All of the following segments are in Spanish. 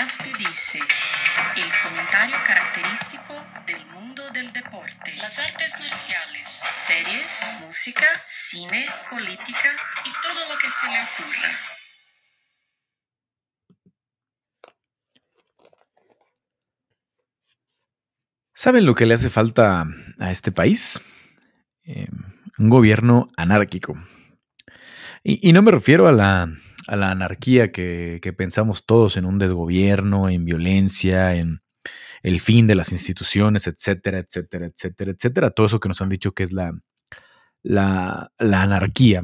Gaspi dice, el comentario característico del mundo del deporte, las artes marciales, series, música, cine, política y todo lo que se le ocurra. ¿Saben lo que le hace falta a este país? Eh, un gobierno anárquico. Y, no me refiero a la, anarquía que, pensamos todos en un desgobierno, en violencia, en el fin de las instituciones, etcétera, etcétera, etcétera, etcétera. Todo eso que nos han dicho que es la, la, anarquía,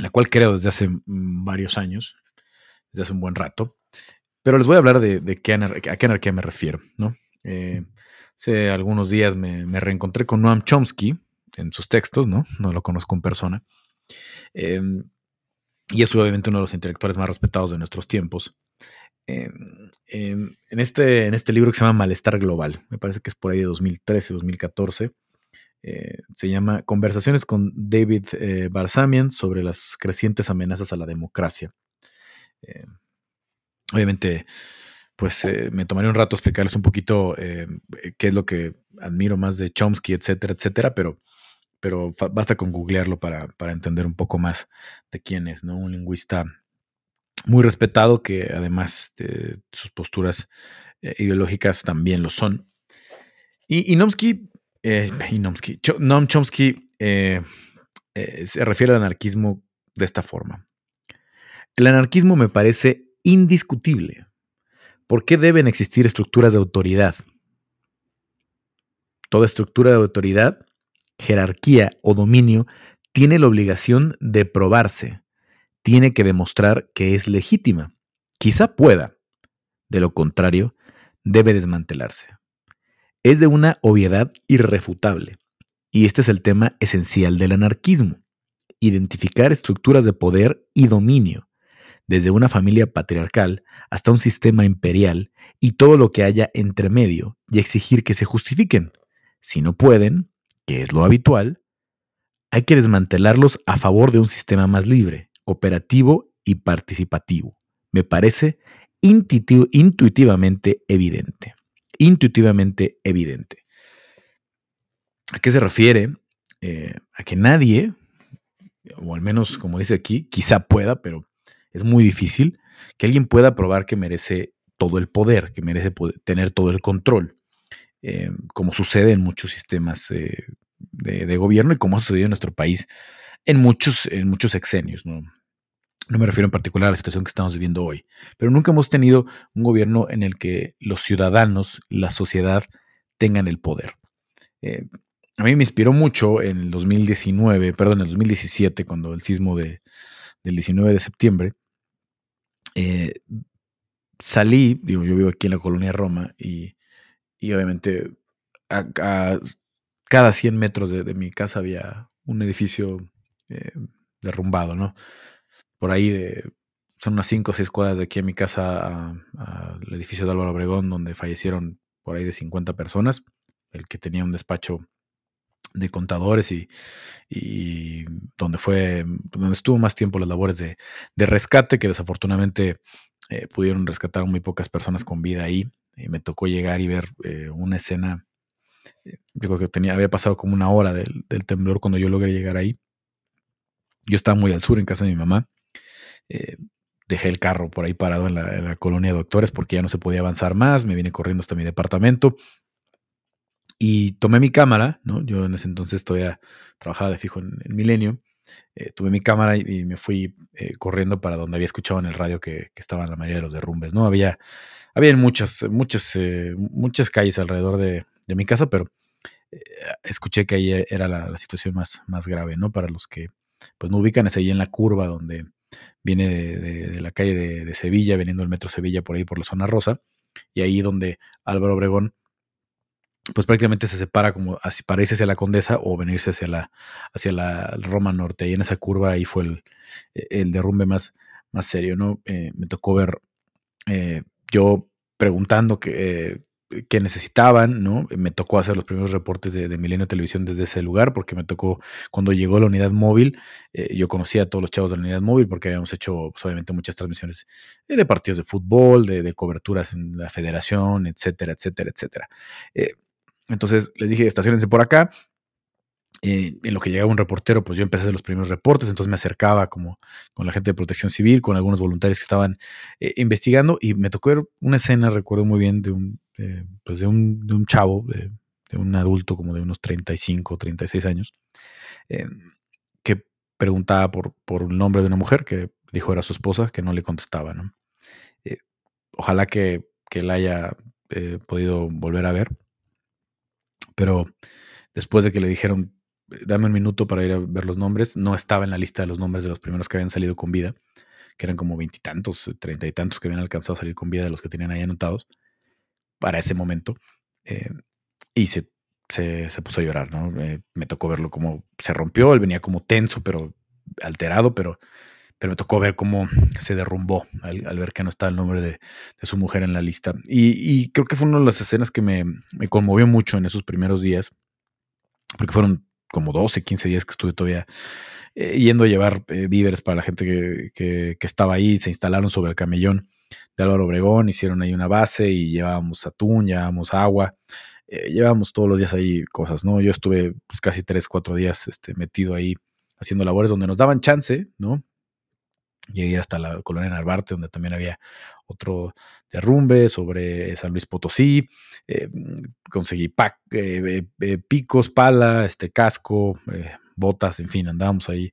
la cual creo desde hace varios años, desde hace un buen rato. Pero les voy a hablar de, qué a qué anarquía me refiero, ¿no? Eh, Hace algunos días me, reencontré con Noam Chomsky en sus textos, ¿no? No lo conozco en persona. Em, y es obviamente uno de los intelectuales más respetados de nuestros tiempos. Em, em, en, este, en este libro que se llama Malestar Global, me parece que es por ahí de 2013, 2014, eh, se llama Conversaciones con David eh, Barsamian sobre las crecientes amenazas a la democracia. obviamente pues eh, me tomaré un rato explicarles un poquito eh, qué es lo que admiro más de Chomsky, etcétera, etcétera, pero, pero basta con googlearlo para, entender un poco más de quién es, ¿no? Un lingüista muy respetado que además de sus posturas eh, ideológicas también lo son. Y, y Nomsky, Noam Chomsky se refiere al anarquismo de esta forma. El anarquismo me parece indiscutible ¿Por qué deben existir estructuras de autoridad? Toda estructura de autoridad, jerarquía o dominio tiene la obligación de probarse, tiene que demostrar que es legítima. Quizá pueda, de lo contrario, debe desmantelarse. Es de una obviedad irrefutable, y este es el tema esencial del anarquismo, identificar estructuras de poder y dominio desde una familia patriarcal hasta un sistema imperial y todo lo que haya entre medio y exigir que se justifiquen. Si no pueden, que es lo habitual, hay que desmantelarlos a favor de un sistema más libre, cooperativo y participativo. Me parece intuitivamente evidente. Intuitivamente evidente. ¿A qué se refiere? Eh, a que nadie, o al menos como dice aquí, quizá pueda, pero es muy difícil que alguien pueda probar que merece todo el poder, que merece tener todo el control, eh, como sucede en muchos sistemas eh, de, gobierno y como ha sucedido en nuestro país en muchos, en muchos exenios. ¿no? no me refiero en particular a la situación que estamos viviendo hoy, pero nunca hemos tenido un gobierno en el que los ciudadanos, la sociedad, tengan el poder. Eh, a mí me inspiró mucho en el 2019, perdón, en el 2017, cuando el sismo de, del 19 de septiembre, eh, salí, digo, yo vivo aquí en la colonia Roma y, obviamente a, cada 100 metros de, mi casa había un edificio eh, derrumbado, ¿no? Por ahí de, son unas 5 o 6 cuadras de aquí a mi casa al edificio de Álvaro Obregón, donde fallecieron por ahí de 50 personas, el que tenía un despacho de contadores y, y, donde fue, donde estuvo más tiempo las labores de, rescate, que desafortunadamente eh, pudieron rescatar muy pocas personas con vida ahí. Y me tocó llegar y ver eh, una escena, yo creo que tenía, había pasado como una hora del, temblor cuando yo logré llegar ahí. Yo estaba muy al sur en casa de mi mamá. dejé el carro por ahí parado en la, en colonia de doctores porque ya no se podía avanzar más. Me vine corriendo hasta mi departamento y tomé mi cámara, ¿no? Yo en ese entonces todavía trabajaba de fijo en, Milenio. Eh, tomé mi cámara y, me fui eh, corriendo para donde había escuchado en el radio que, estaban la mayoría de los derrumbes, ¿no? Había, había muchas, muchas, eh, muchas calles alrededor de, mi casa, pero escuché que ahí era la, situación más, más grave, ¿no? Para los que pues no ubican, es ahí en la curva donde viene de, la calle de, de, Sevilla, veniendo el metro Sevilla por ahí por la zona rosa, y ahí donde Álvaro Obregón pues prácticamente se separa como para irse hacia la Condesa o venirse hacia la, hacia la Roma Norte. Y en esa curva ahí fue el, e, derrumbe más, más serio, ¿no? Eh, me tocó ver eh, yo preguntando que, que necesitaban, ¿no? Me tocó hacer los primeros reportes de, Milenio Televisión desde ese lugar, porque me tocó cuando llegó la unidad móvil, eh, yo conocía a todos los chavos de la unidad móvil, porque habíamos hecho pues, obviamente muchas transmisiones eh, de partidos de fútbol, de, coberturas en la federación, etcétera, etcétera, etcétera. Eh, entonces les dije, estacionense por acá, en lo que llegaba un reportero, pues yo empecé a hacer los primeros reportes, entonces me acercaba como con la gente de protección civil, con algunos voluntarios que estaban investigando y me tocó ver una escena, recuerdo muy bien, de un, pues de un, de un chavo, de, un adulto como de unos 35, 36 años, eh, que preguntaba por, por el nombre de una mujer que dijo era su esposa, que no le contestaba. ¿no? Eh, ojalá que, que la haya eh, podido volver a ver, pero después de que le dijeron, dame un minuto para ir a ver los nombres, no estaba en la lista de los nombres de los primeros que habían salido con vida, que eran como veintitantos, treinta y tantos que habían alcanzado a salir con vida de los que tenían ahí anotados para ese momento. Eh, y se, se, puso a llorar, ¿no? Eh, me tocó verlo como se rompió, él venía como tenso, pero alterado, pero, pero me tocó ver cómo se derrumbó al, ver que no estaba el nombre de, su mujer en la lista. Y, creo que fue una de las escenas que me, conmovió mucho en esos primeros días, porque fueron como 12, 15 días que estuve todavía eh, yendo a llevar víveres para la gente que, que, que, estaba ahí, se instalaron sobre el camellón de Álvaro Obregón, hicieron ahí una base y llevábamos atún, llevábamos agua, eh, llevábamos todos los días ahí cosas, ¿no? Yo estuve pues, casi tres, cuatro días este, metido ahí haciendo labores donde nos daban chance, ¿no? Llegué hasta la colonia Narvarte, donde también había otro derrumbe sobre San Luis Potosí. Eh, conseguí eh, picos, pala, este casco, botas, en fin, andábamos ahí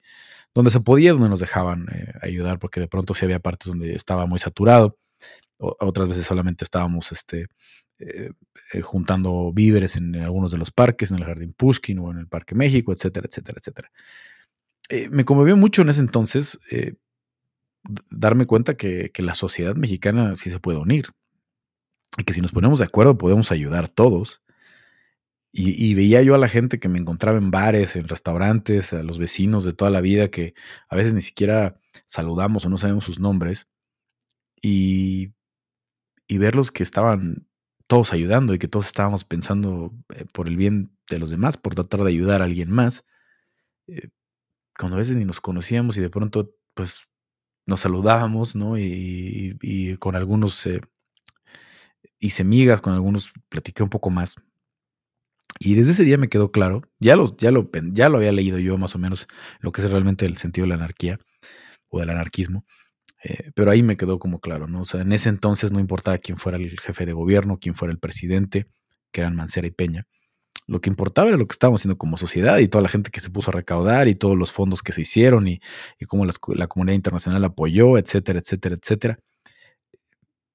donde se podía, donde nos dejaban eh, ayudar, porque de pronto sí había partes donde estaba muy saturado, otras veces solamente estábamos este, eh, eh, juntando víveres en, algunos de los parques, en el Jardín Pushkin o en el Parque México, etcétera, etcétera, etcétera. me conmovió mucho en ese entonces darme cuenta que, que la sociedad mexicana sí se puede unir y que si nos ponemos de acuerdo podemos ayudar todos y, veía yo a la gente que me encontraba en bares, en restaurantes, a los vecinos de toda la vida que a veces ni siquiera saludamos o no sabemos sus nombres. Y, y verlos que estaban todos ayudando y que todos estábamos pensando eh, por el bien de los demás, por tratar de ayudar a alguien más. Eh, cuando a veces ni nos conocíamos y de pronto pues nos saludábamos, ¿no? Y, con algunos eh, hice migas, con algunos platiqué un poco más. Y desde ese día me quedó claro, ya lo, ya, lo, ya lo había leído yo más o menos lo que es realmente el sentido de la anarquía o del anarquismo, eh, pero ahí me quedó como claro, ¿no? O sea, en ese entonces no importaba quién fuera el jefe de gobierno, quién fuera el presidente, que eran Mancera y Peña. Lo que importaba era lo que estábamos haciendo como sociedad y toda la gente que se puso a recaudar y todos los fondos que se hicieron y, y cómo la comunidad internacional apoyó, etcétera, etcétera, etcétera.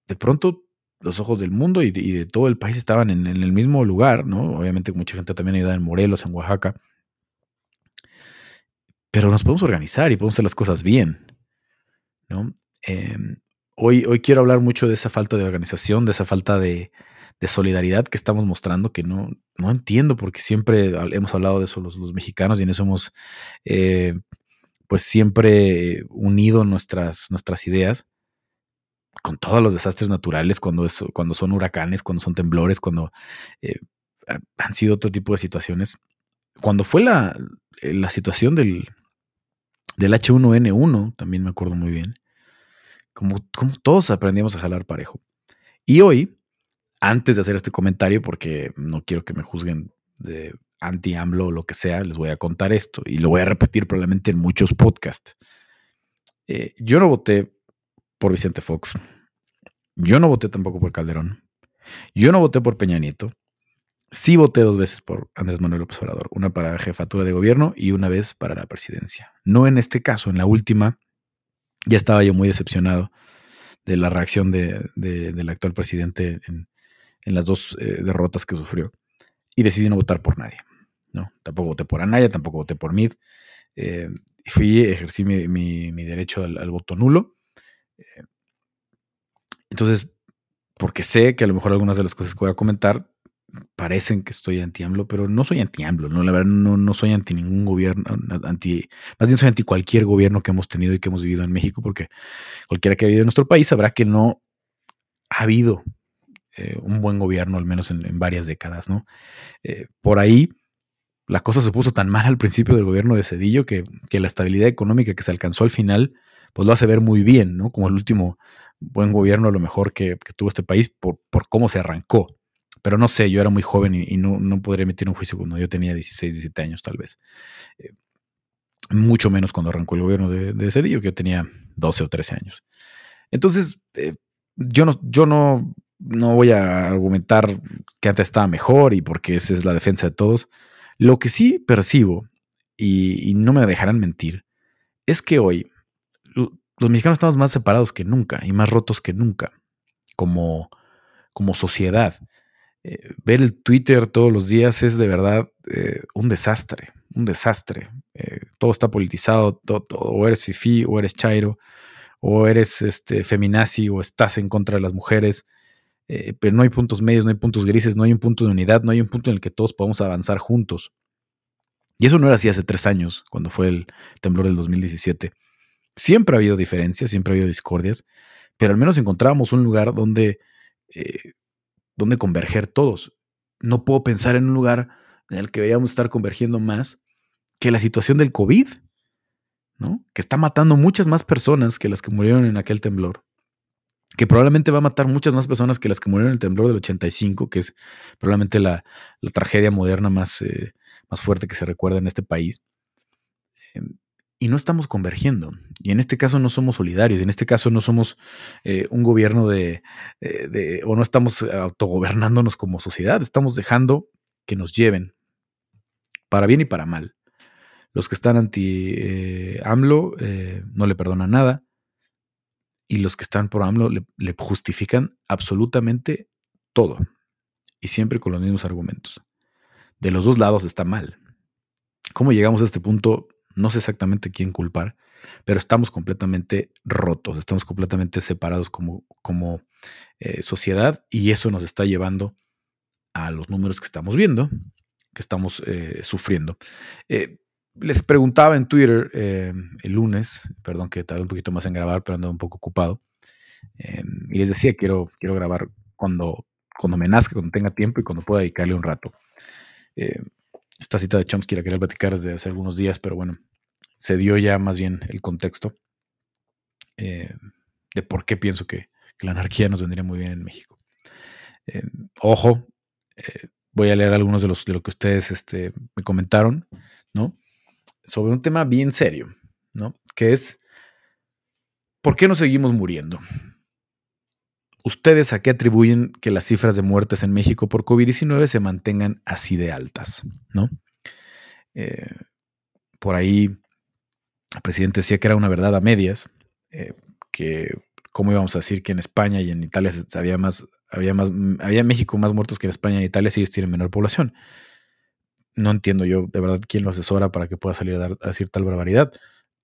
De pronto los ojos del mundo y de, todo el país estaban en, el mismo lugar, ¿no? Obviamente mucha gente también ayudaba en Morelos, en Oaxaca. Pero nos podemos organizar y podemos hacer las cosas bien, ¿no? Em, hoy, hoy quiero hablar mucho de esa falta de organización, de esa falta de, solidaridad que estamos mostrando, que no, no entiendo porque siempre hemos hablado de eso los, mexicanos y en eso hemos eh, pues siempre unido nuestras, nuestras ideas con todos los desastres naturales, cuando, cuando son huracanes, cuando son temblores, cuando eh, han sido otro tipo de situaciones. Cuando fue la, eh, la situación del, del H1N1, también me acuerdo muy bien, como, como todos aprendíamos a jalar parejo. Y hoy, antes de hacer este comentario, porque no quiero que me juzguen de anti-AMLO o lo que sea, les voy a contar esto y lo voy a repetir probablemente en muchos podcasts. Eh, yo no voté por Vicente Fox. Yo no voté tampoco por Calderón. Yo no voté por Peña Nieto. Sí voté dos veces por Andrés Manuel López Obrador, una para la jefatura de gobierno y una vez para la presidencia. No en este caso, en la última, ya estaba yo muy decepcionado de la reacción del actual presidente en, las dos eh, derrotas que sufrió y decidí no votar por nadie. No, tampoco voté por Anaya, tampoco voté por Mid. Eh, fui, ejercí mi, derecho al voto nulo entonces, porque sé que a lo mejor algunas de las cosas que voy a comentar parecen que estoy anti-AMLO, pero no soy anti-AMLO, ¿no? La verdad, no, no soy anti ningún gobierno, anti, más bien soy anti cualquier gobierno que hemos tenido y que hemos vivido en México, porque cualquiera que ha vivido en nuestro país sabrá que no ha habido eh, un buen gobierno, al menos en, varias décadas, ¿no? Eh, por ahí la cosa se puso tan mal al principio del gobierno de Cedillo que, la estabilidad económica que se alcanzó al final, pues lo hace ver muy bien, ¿no? Como el último buen gobierno, lo mejor que, tuvo este país por, cómo se arrancó. Pero no sé, yo era muy joven y, no, no, podría emitir un juicio cuando yo tenía 16, 17 años, tal vez. Eh, mucho menos cuando arrancó el gobierno de, de, Cedillo, que yo tenía 12 o 13 años. Entonces, yo, no, yo no, no voy a argumentar que antes estaba mejor y porque esa es la defensa de todos. Lo que sí percibo, y, no me dejarán mentir, es que hoy los mexicanos estamos más separados que nunca y más rotos que nunca como, como sociedad. Eh, ver el Twitter todos los días es de verdad eh, un desastre, un desastre. Eh, todo está politizado, o eres fifi, o eres chairo, o eres este, feminazi, o estás en contra de las mujeres. Pero no hay puntos medios, no hay puntos grises, no hay un punto de unidad, no hay un punto en el que todos podamos avanzar juntos. Y eso no era así hace tres años, cuando fue el temblor del 2017. Siempre ha habido diferencias, siempre ha habido discordias, pero al menos encontrábamos un lugar donde, eh, donde converger todos. No puedo pensar en un lugar en el que deberíamos estar convergiendo más que la situación del COVID, ¿no? que está matando muchas más personas que las que murieron en aquel temblor que probablemente va a matar muchas más personas que las que murieron en el temblor del 85, que es probablemente la, tragedia moderna más, eh, más fuerte que se recuerda en este país. Em, y no estamos convergiendo. Y en este caso no somos solidarios, en este caso no somos eh, un gobierno eh, de, o no estamos autogobernándonos como sociedad, estamos dejando que nos lleven, para bien y para mal. Los que están anti AMLO no le perdonan nada y los que están por AMLO le, justifican absolutamente todo y siempre con los mismos argumentos. De los dos lados está mal. ¿Cómo llegamos a este punto? No sé exactamente quién culpar, pero estamos completamente rotos, estamos completamente separados como, como eh, sociedad y eso nos está llevando a los números que estamos viendo, que estamos eh, sufriendo. Eh, les preguntaba en Twitter el lunes, perdón que tardé un poquito más en grabar, pero andaba un poco ocupado. Y les decía, quiero, quiero grabar cuando, cuando me nazca, cuando tenga tiempo y cuando pueda dedicarle un rato. Eh, esta cita de Chomsky la quería platicar desde hace algunos días, pero bueno, se dio ya más bien el contexto de por qué pienso que, la anarquía nos vendría muy bien en México. ojo, voy a leer algunos de los de lo que ustedes este, me comentaron, ¿no? sobre un tema bien serio, ¿no? Que es, ¿por qué no seguimos muriendo? ¿Ustedes a qué atribuyen que las cifras de muertes en México por COVID-19 se mantengan así de altas, ¿no? Eh, por ahí el presidente decía que era una verdad a medias, eh, que cómo íbamos a decir que en España y en Italia había más, había más, había en México más muertos que en España y en Italia si ellos tienen menor población no entiendo yo de verdad quién lo asesora para que pueda salir a, decir tal barbaridad.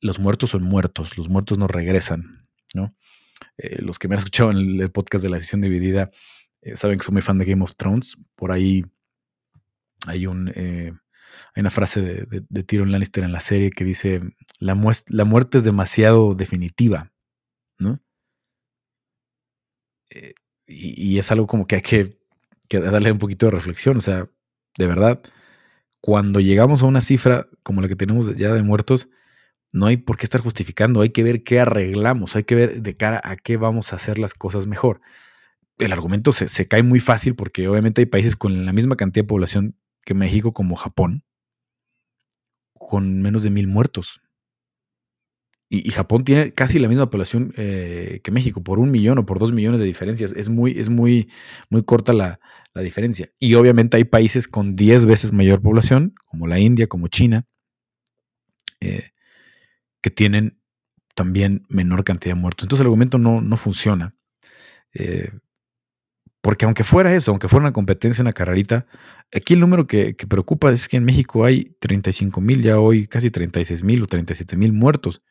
Los muertos son muertos, los muertos no regresan, ¿no? Eh, los que me han escuchado en el, podcast de la sesión dividida eh, saben que soy muy fan de Game of Thrones. Por ahí hay un eh, hay una frase de, de, Tyrion Lannister en la serie que dice la, la muerte es demasiado definitiva, ¿no? Y, es algo como que hay que, que darle un poquito de reflexión, o sea, de verdad, cuando llegamos a una cifra como la que tenemos ya de muertos, no hay por qué estar justificando, hay que ver qué arreglamos, hay que ver de cara a qué vamos a hacer las cosas mejor. El argumento se, cae muy fácil porque obviamente hay países con la misma cantidad de población que México como Japón, con menos de mil muertos. Y, Japón tiene casi la misma población eh, que México, por un millón o por dos millones de diferencias. Es muy, es muy, muy corta la, diferencia. Y obviamente hay países con diez veces mayor población, como la India, como China, eh, que tienen también menor cantidad de muertos. Entonces el argumento no, no funciona. Eh, porque aunque fuera eso, aunque fuera una competencia, una carrerita, aquí el número que, que preocupa es que en México hay 35 mil, ya hoy casi 36 mil o 37 mil muertos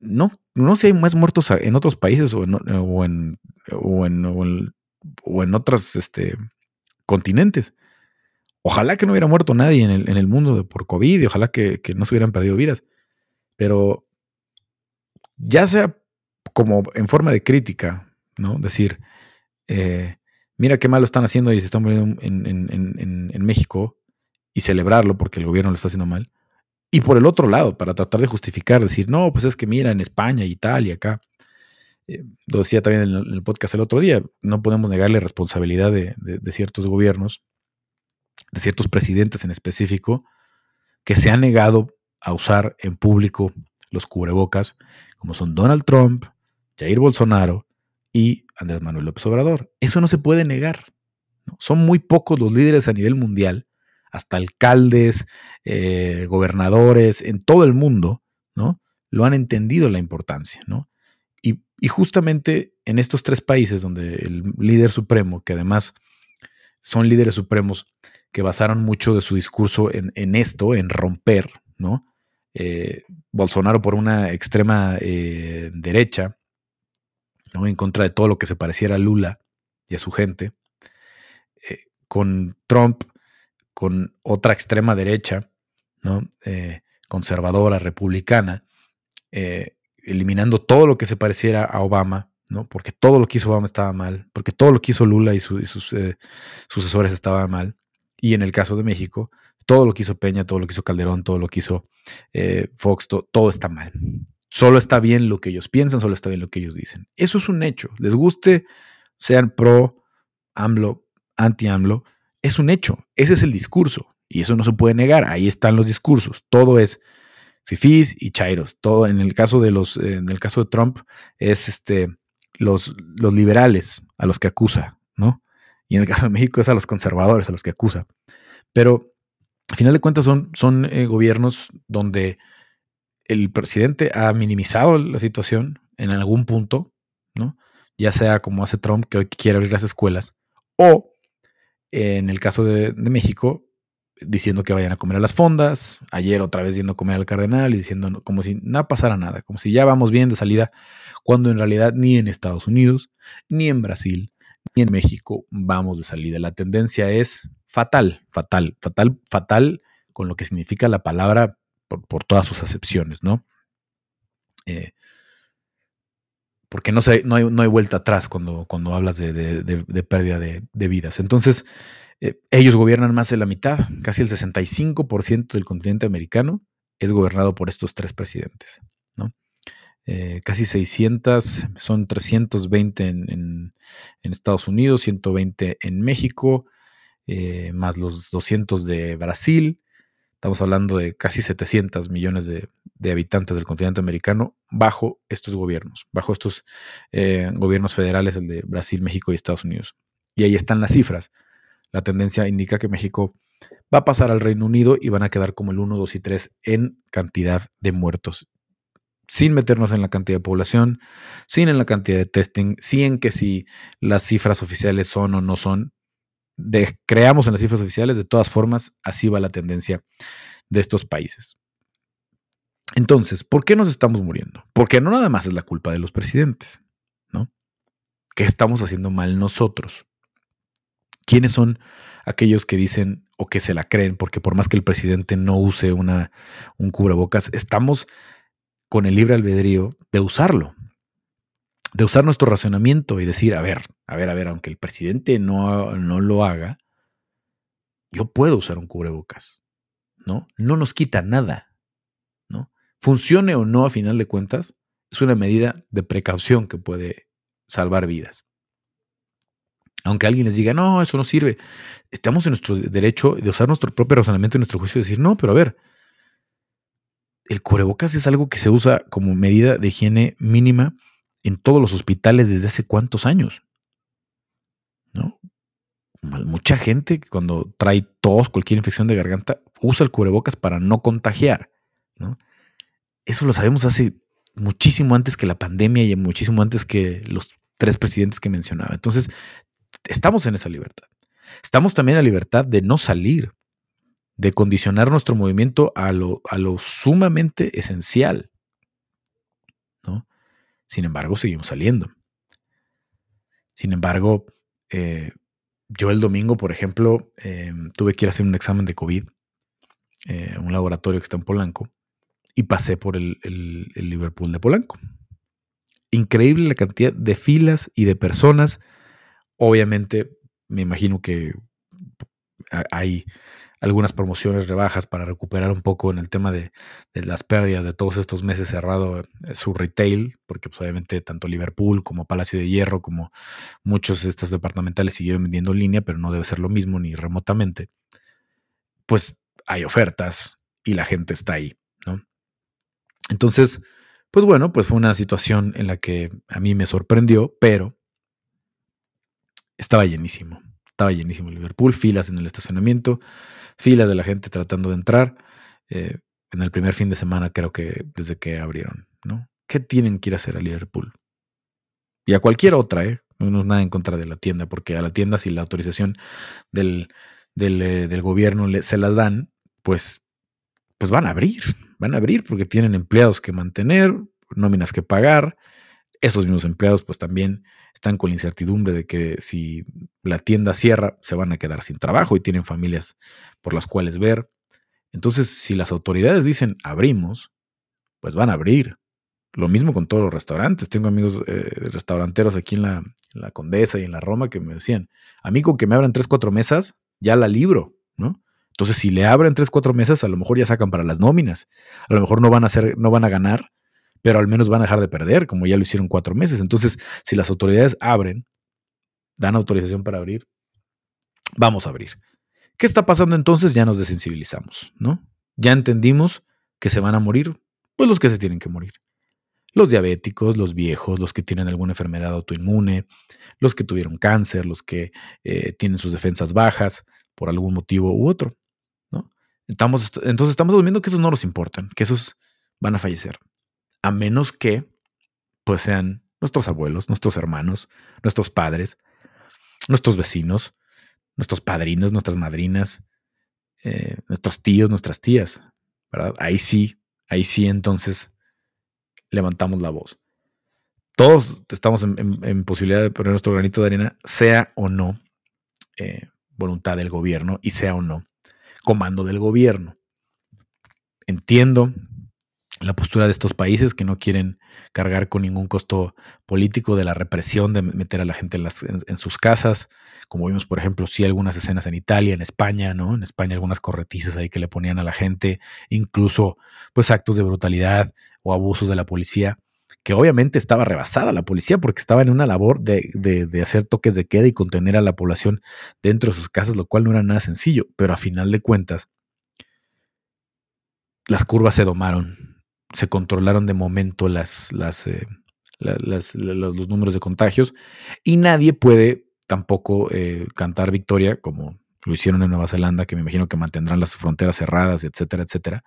no, no sé si hay más muertos en otros países o en, o en, o en, o en, otros este, continentes. Ojalá que no hubiera muerto nadie en el, en el mundo por COVID y ojalá que, no se hubieran perdido vidas. Pero ya sea como en forma de crítica, ¿no? Decir, eh, mira qué malo están haciendo y se están muriendo en, México y celebrarlo porque el gobierno lo está haciendo mal. Y por el otro lado, para tratar de justificar, decir, no, pues es que mira, en España, Italia, acá. Eh, lo decía también en el, podcast el otro día, no podemos negarle responsabilidad de, ciertos gobiernos, de ciertos presidentes en específico, que se han negado a usar en público los cubrebocas, como son Donald Trump, Jair Bolsonaro y Andrés Manuel López Obrador. Eso no se puede negar. Son muy pocos los líderes a nivel mundial, hasta alcaldes, eh, gobernadores, en todo el mundo, ¿no? Lo han entendido la importancia, ¿no? Y, justamente en estos tres países donde el líder supremo, que además son líderes supremos que basaron mucho de su discurso en, esto, en romper, ¿no? Eh, Bolsonaro por una extrema eh, derecha, ¿no? en contra de todo lo que se pareciera a Lula y a su gente, eh, con Trump, con otra extrema derecha, ¿no? Conservadora, republicana, eliminando todo lo que se pareciera a Obama, ¿no? porque todo lo que hizo Obama estaba mal, porque todo lo que hizo Lula y, sus sucesores estaba mal, y en el caso de México, todo lo que hizo Peña, todo lo que hizo Calderón, todo lo que hizo Fox, todo está mal. Solo está bien lo que ellos piensan, solo está bien lo que ellos dicen. Eso es un hecho. Les guste, sean pro AMLO, anti AMLO, es un hecho. Ese es el discurso. Y eso no se puede negar. Ahí están los discursos. Todo es fifís y chairos. Todo en el caso de los, eh, en el caso de Trump, es este los, los liberales a los que acusa. Y en el caso de México es a los conservadores a los que acusa. Pero al final de cuentas son, son eh, gobiernos donde el presidente ha minimizado la situación en algún punto, ¿no? Ya sea como hace Trump, que hoy quiere abrir las escuelas, o en el caso de, México, diciendo que vayan a comer a las fondas, ayer otra vez yendo a comer al cardenal y diciendo como si nada pasara nada, como si ya vamos bien de salida, cuando en realidad ni en Estados Unidos, ni en Brasil, en México vamos de salida. La tendencia es fatal, fatal, fatal, fatal con lo que significa la palabra por, todas sus acepciones, ¿no? Eh, porque no, no, hay, no, hay, vuelta atrás cuando, cuando hablas de, pérdida de, vidas. Entonces, eh, ellos gobiernan más de la mitad, casi el 65% del continente americano es gobernado por estos tres presidentes. Eh, casi 600, son 320 en, Estados Unidos, 120 en México, más los 200 de Brasil, Estamos hablando de casi 700 millones de, habitantes del continente americano bajo estos gobiernos, bajo estos eh, gobiernos federales, el de Brasil, México y Estados Unidos. Y ahí están las cifras. La tendencia indica que México va a pasar al Reino Unido y van a quedar como el 1, 2 y 3 en cantidad de muertos. Sin meternos en la cantidad de población, sin en la cantidad de testing, sin que si las cifras oficiales son o no son, creamos en las cifras oficiales, de todas formas, así va la tendencia de estos países. Entonces, ¿por qué nos estamos muriendo? Porque no nada más es la culpa de los presidentes, ¿no? ¿Qué estamos haciendo mal nosotros? ¿Quiénes son aquellos que dicen o que se la creen? Porque por más que el presidente no use una, un cubrebocas, estamos con el libre albedrío de usarlo de usar nuestro razonamiento y decir, a ver, a ver, a ver, aunque el presidente no, no lo haga, yo puedo usar un cubrebocas, ¿no? No nos quita nada, ¿no? Funcione o no a final de cuentas, es una medida de precaución que puede salvar vidas. Aunque alguien les diga, no, eso no sirve, estamos en nuestro derecho de usar nuestro propio razonamiento y nuestro juicio y decir, no, pero a ver, el cubrebocas es algo que se usa como medida de higiene mínima en todos los hospitales desde hace cuántos años. ¿No? Mucha gente cuando trae tos, cualquier infección de garganta, usa el cubrebocas para no contagiar. ¿no? Eso lo sabemos hace muchísimo antes que la pandemia y muchísimo antes que los tres presidentes que mencionaba. Entonces, estamos en esa libertad. Estamos también en la libertad de no salir, de condicionar nuestro movimiento a lo, a lo sumamente esencial. Sin embargo, seguimos saliendo. Sin embargo, eh, yo el domingo, por ejemplo, em, tuve que ir a hacer un examen de COVID, eh, un laboratorio que está en Polanco, y pasé por el, el, Liverpool de Polanco. Increíble la cantidad de filas y de personas, obviamente Me imagino que hay algunas promociones, rebajas para recuperar un poco en el tema de, las pérdidas de todos estos meses cerrado eh, su retail, porque pues, obviamente tanto Liverpool como Palacio de Hierro, como muchos de estas departamentales siguieron vendiendo en línea, pero no debe ser lo mismo ni remotamente. Pues hay ofertas y la gente está ahí, ¿no? Entonces, pues bueno, pues fue una situación en la que a mí me sorprendió, pero estaba llenísimo. Estaba llenísimo Liverpool, filas en el estacionamiento, filas de la gente tratando de entrar. Eh, en el primer fin de semana, creo que desde que abrieron, ¿no? ¿Qué tienen que ir a hacer a Liverpool? Y a cualquier otra, ¿eh? No es nada en contra de la tienda, porque a la tienda, si la autorización del, del, eh, gobierno se las dan, pues, pues van a abrir, van a abrir porque tienen empleados que mantener, nóminas que pagar. Esos mismos empleados, pues también están con la incertidumbre de que si la tienda cierra, se van a quedar sin trabajo y tienen familias por las cuales ver. Entonces, si las autoridades dicen abrimos, pues van a abrir. Lo mismo con todos los restaurantes. Tengo amigos eh, restauranteros aquí en la, la, Condesa y en la Roma que me decían, a mí con que me abran tres, cuatro mesas, ya la libro, ¿no? Entonces, si le abren tres, cuatro mesas, a lo mejor ya sacan para las nóminas. A lo mejor no van a hacer, no van a ganar, pero al menos van a dejar de perder, como ya lo hicieron cuatro meses. Entonces, si las autoridades abren, dan autorización para abrir, vamos a abrir. ¿Qué está pasando entonces? Ya nos desensibilizamos, ¿no? Ya entendimos que se van a morir, pues los que se tienen que morir. Los diabéticos, los viejos, los que tienen alguna enfermedad autoinmune, los que tuvieron cáncer, los que eh, tienen sus defensas bajas por algún motivo u otro, ¿no? Entonces estamos asumiendo que esos no nos importan, que esos van a fallecer a menos que pues sean nuestros abuelos, nuestros hermanos, nuestros padres, nuestros vecinos, nuestros padrinos, nuestras madrinas, eh, nuestros tíos, nuestras tías. Ahí sí, ahí sí entonces levantamos la voz. Todos estamos en, posibilidad de poner nuestro granito de arena, sea o no eh, voluntad del gobierno y sea o no comando del gobierno. Entiendo la postura de estos países que no quieren cargar con ningún costo político de la represión, de meter a la gente en, sus casas, como vimos, por ejemplo, sí algunas escenas en Italia, en España, ¿no? En España algunas corretizas ahí que le ponían a la gente, incluso pues actos de brutalidad o abusos de la policía, que obviamente estaba rebasada la policía porque estaba en una labor de, de hacer toques de queda y contener a la población dentro de sus casas, lo cual no era nada sencillo, pero a final de cuentas, las curvas se domaron se controlaron de momento las, las, eh, los, números de contagios y nadie puede tampoco eh, cantar victoria como lo hicieron en Nueva Zelanda, que me imagino que mantendrán las fronteras cerradas, etcétera, etcétera.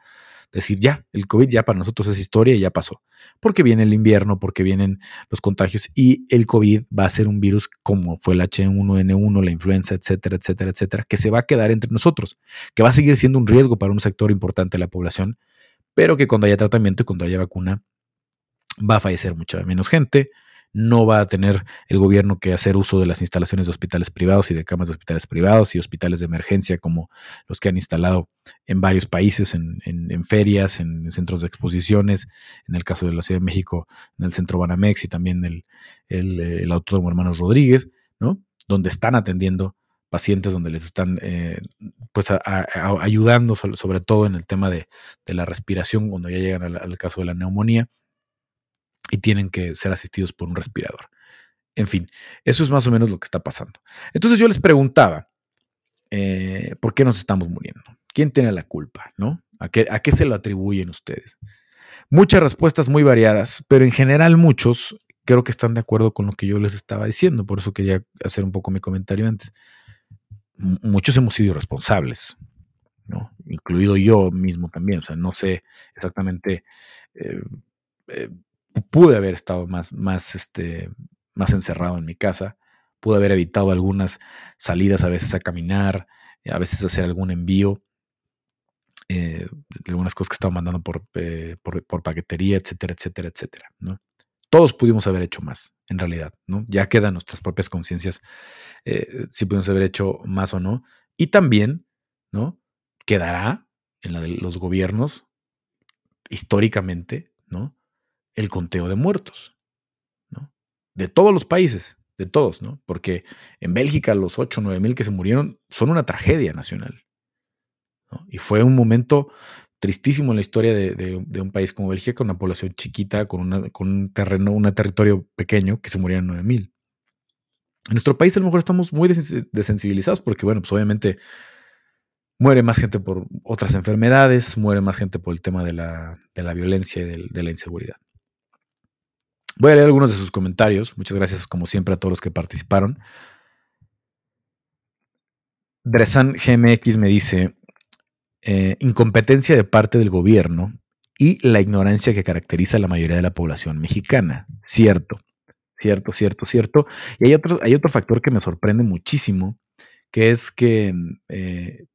Decir, ya, el COVID ya para nosotros es historia y ya pasó. Porque viene el invierno, porque vienen los contagios y el COVID va a ser un virus como fue el H1N1, la influenza, etcétera, etcétera, etcétera, que se va a quedar entre nosotros, que va a seguir siendo un riesgo para un sector importante de la población, pero que cuando haya tratamiento y cuando haya vacuna va a fallecer mucha menos gente, no va a tener el gobierno que hacer uso de las instalaciones de hospitales privados y de camas de hospitales privados y hospitales de emergencia como los que han instalado en varios países, en, ferias, en, centros de exposiciones, en el caso de la Ciudad de México, en el Centro Banamex y también el, el, el Autódromo Hermanos Rodríguez, ¿no? Donde están atendiendo pacientes donde les están eh, pues ayudando sobre, todo en el tema de, la respiración cuando ya llegan al, caso de la neumonía y tienen que ser asistidos por un respirador. En fin, eso es más o menos lo que está pasando. Entonces yo les preguntaba, eh, ¿por qué nos estamos muriendo? ¿Quién tiene la culpa? ¿no? ¿A, qué, ¿A qué se lo atribuyen ustedes? Muchas respuestas muy variadas, pero en general muchos creo que están de acuerdo con lo que yo les estaba diciendo, por eso quería hacer un poco mi comentario antes muchos hemos sido responsables, ¿no? Incluido yo mismo también. O sea, no sé exactamente. Eh, eh, pude haber estado más, más, este, más encerrado en mi casa. Pude haber evitado algunas salidas, a veces a caminar, a veces hacer algún envío. Eh, de algunas cosas que estaba mandando por, por, por, paquetería, etcétera, etcétera, etcétera, ¿no? Todos pudimos haber hecho más, en realidad, ¿no? Ya quedan nuestras propias conciencias eh, si pudimos haber hecho más o no. Y también, ¿no? Quedará en la de los gobiernos, históricamente, ¿no? El conteo de muertos, ¿no? De todos los países, de todos, ¿no? Porque en Bélgica los 8 o 9 mil que se murieron son una tragedia nacional. Y fue un momento tristísimo en la historia de, un país como Bélgica, con una población chiquita, con, un terreno, un territorio pequeño, que se murieron 9 mil. En nuestro país a lo mejor estamos muy desensibilizados porque, bueno, pues obviamente muere más gente por otras enfermedades, muere más gente por el tema de la, violencia y de, la inseguridad. Voy a leer algunos de sus comentarios. Muchas gracias, como siempre, a todos los que participaron. Dresan GMX me dice: eh, incompetencia de parte del gobierno y la ignorancia que caracteriza a la mayoría de la población mexicana. Cierto, cierto, cierto, cierto. Y hay otro, hay otro factor que me sorprende muchísimo, que es que, eh,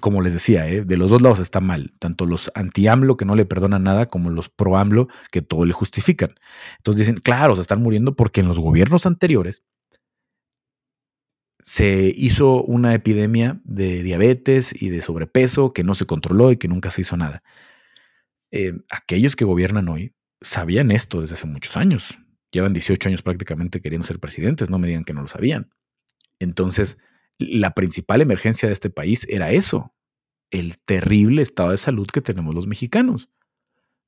como les decía, eh, de los dos lados está mal, tanto los anti-AMLO que no le perdonan nada, como los pro-AMLO que todo le justifican. Entonces dicen, claro, se están muriendo porque en los gobiernos anteriores se hizo una epidemia de diabetes y de sobrepeso que no se controló y que nunca se hizo nada. Eh, aquellos que gobiernan hoy sabían esto desde hace muchos años. Llevan 18 años prácticamente queriendo ser presidentes, no me digan que no lo sabían. Entonces, la principal emergencia de este país era eso, el terrible estado de salud que tenemos los mexicanos.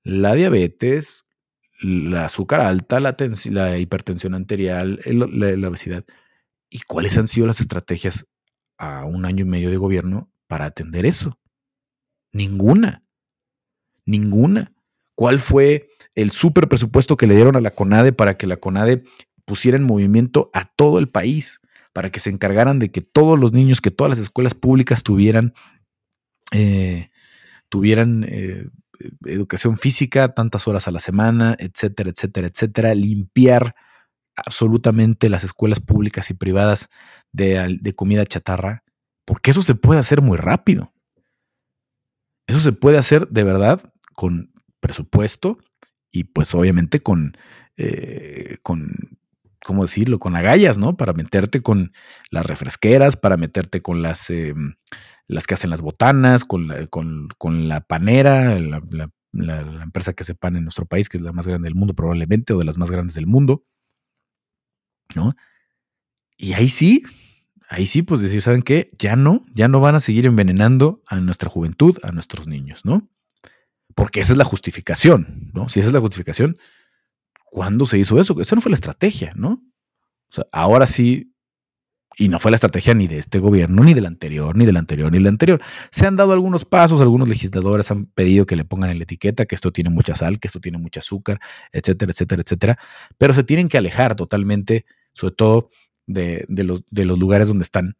La diabetes, la azúcar alta, la, hipertensión arterial, la obesidad ¿Y cuáles han sido las estrategias a un año y medio de gobierno para atender eso? Ninguna. Ninguna. ¿Cuál fue el super presupuesto que le dieron a la CONADE para que la CONADE pusiera en movimiento a todo el país? Para que se encargaran de que todos los niños, que todas las escuelas públicas tuvieran, eh, tuvieran eh, educación física tantas horas a la semana, etcétera, etcétera, etcétera. Limpiar absolutamente las escuelas públicas y privadas de, comida chatarra, porque eso se puede hacer muy rápido. Eso se puede hacer de verdad con presupuesto y pues obviamente con, eh, con ¿cómo decirlo? Con agallas, ¿no? Para meterte con las refresqueras, para meterte con las, eh, las que hacen las botanas, con la, con, la panera, la, la, empresa que hace pan en nuestro país, que es la más grande del mundo probablemente, o de las más grandes del mundo. ¿No? Y ahí sí, ahí sí, pues decir, ¿saben qué? Ya no, ya no van a seguir envenenando a nuestra juventud, a nuestros niños, ¿no? Porque esa es la justificación, ¿no? Si esa es la justificación, ¿cuándo se hizo eso? Esa no fue la estrategia, ¿no? O sea, ahora sí, y no fue la estrategia ni de este gobierno, ni del anterior, ni del anterior, ni del anterior. Se han dado algunos pasos, algunos legisladores han pedido que le pongan en la etiqueta que esto tiene mucha sal, que esto tiene mucha azúcar, etcétera, etcétera, etcétera. Pero se tienen que alejar totalmente sobre todo de, los, de los lugares donde están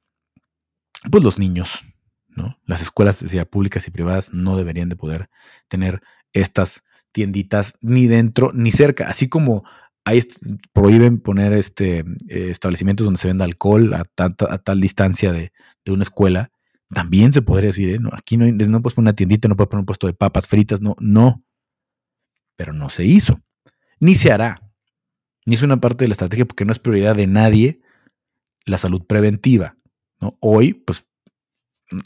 pues, los niños. ¿no? Las escuelas decía, públicas y privadas no deberían de poder tener estas tienditas ni dentro ni cerca, así como ahí prohíben poner este, eh, establecimientos donde se venda alcohol a, a tal distancia de, una escuela, también se podría decir, ¿eh? no, aquí no, no puedes poner una tiendita, no puedes poner un puesto de papas fritas, no, no. Pero no se hizo, ni se hará ni es una parte de la estrategia porque no es prioridad de nadie la salud preventiva. Hoy, pues,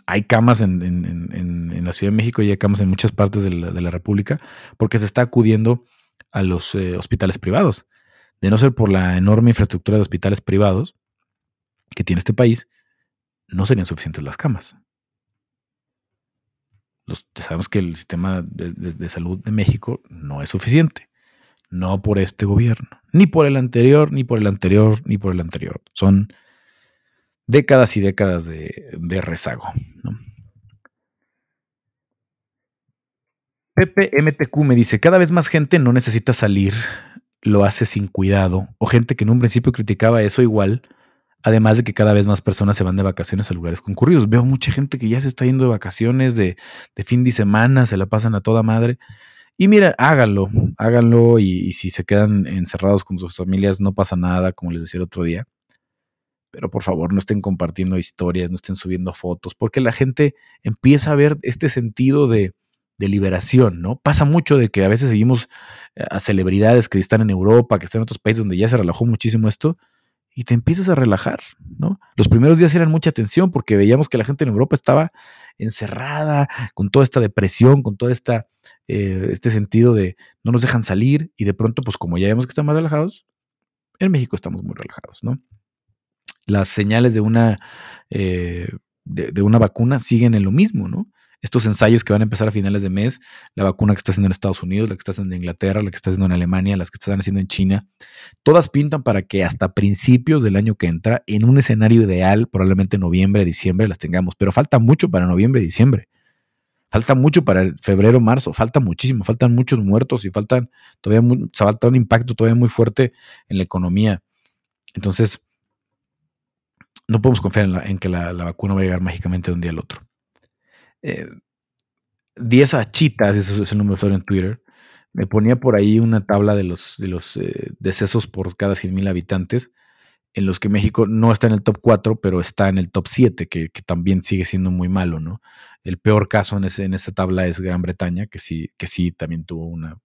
hay camas en, la Ciudad de México y hay camas en muchas partes de la, República porque se está acudiendo a los eh, hospitales privados. De no ser por la enorme infraestructura de hospitales privados que tiene este país, no serían suficientes las camas. sabemos que el sistema de salud de México no es suficiente. No por este gobierno, ni por el anterior, ni por el anterior, ni por el anterior. Son décadas y décadas de, rezago. Pepe MTQ me dice, cada vez más gente no necesita salir, lo hace sin cuidado, o gente que en un principio criticaba eso igual, además de que cada vez más personas se van de vacaciones a lugares concurridos. Veo mucha gente que ya se está yendo de vacaciones de, de fin de semana, se la pasan a toda madre. Y mira, háganlo, háganlo y, si se quedan encerrados con sus familias no pasa nada, como les decía el otro día. Pero por favor no estén compartiendo historias, no estén subiendo fotos, porque la gente empieza a ver este sentido de, de liberación, ¿no? Pasa mucho de que a veces seguimos eh, a celebridades que están en Europa, que están en otros países donde ya se relajó muchísimo esto, y te empiezas a relajar, ¿no? Los primeros días eran mucha tensión porque veíamos que la gente en Europa estaba encerrada, con toda esta depresión, con todo esta, eh, este sentido de no nos dejan salir y de pronto, pues como ya vemos que están más relajados, En México estamos muy relajados, ¿no? Las señales de una, eh, de, una vacuna siguen en lo mismo, ¿no? Estos ensayos que van a empezar a finales de mes, la vacuna que está haciendo en Estados Unidos, la que está haciendo en Inglaterra, la que está haciendo en Alemania, las que están haciendo en China, todas pintan para que hasta principios del año que entra, en un escenario ideal, probablemente noviembre, diciembre, las tengamos. Pero falta mucho para noviembre diciembre. Falta mucho para febrero, marzo, falta muchísimo, faltan muchos muertos y faltan todavía falta un impacto todavía muy fuerte en la economía. Entonces, no podemos confiar en, que la, vacuna va a llegar mágicamente de un día al otro. Eh, 10 achitas, eso es el número de en Twitter, me ponía por ahí una tabla de los, de los eh, decesos por cada 100.000 habitantes en los que México no está en el top 4, pero está en el top 7, que, también sigue siendo muy malo, ¿no? El peor caso en, en esa tabla es Gran Bretaña, que sí, que sí también tuvo una,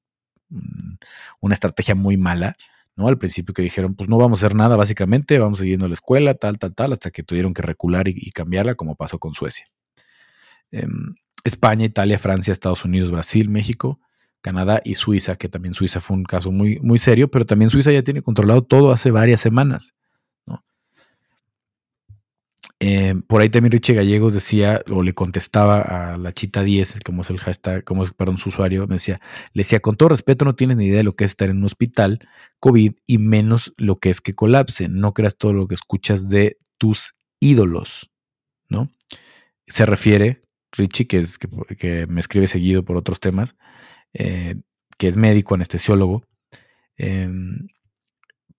una estrategia muy mala, ¿no? Al principio que dijeron, pues no vamos a hacer nada, básicamente, vamos siguiendo la escuela, tal, tal, tal, hasta que tuvieron que recular y, cambiarla, como pasó con Suecia. Em, España, Italia, Francia, Estados Unidos, Brasil, México, Canadá y Suiza, que también Suiza fue un caso muy, muy serio, pero también Suiza ya tiene controlado todo hace varias semanas. Eh, por ahí también Richie Gallegos decía, o le contestaba a la chita 10, como es el hashtag, como es, perdón, su usuario, me decía, le decía, con todo respeto, no tienes ni idea de lo que es estar en un hospital COVID y menos lo que es que colapse. No creas todo lo que escuchas de tus ídolos, ¿no? Se refiere, Richie, que, es, que, me escribe seguido por otros temas, eh, que es médico, anestesiólogo, em,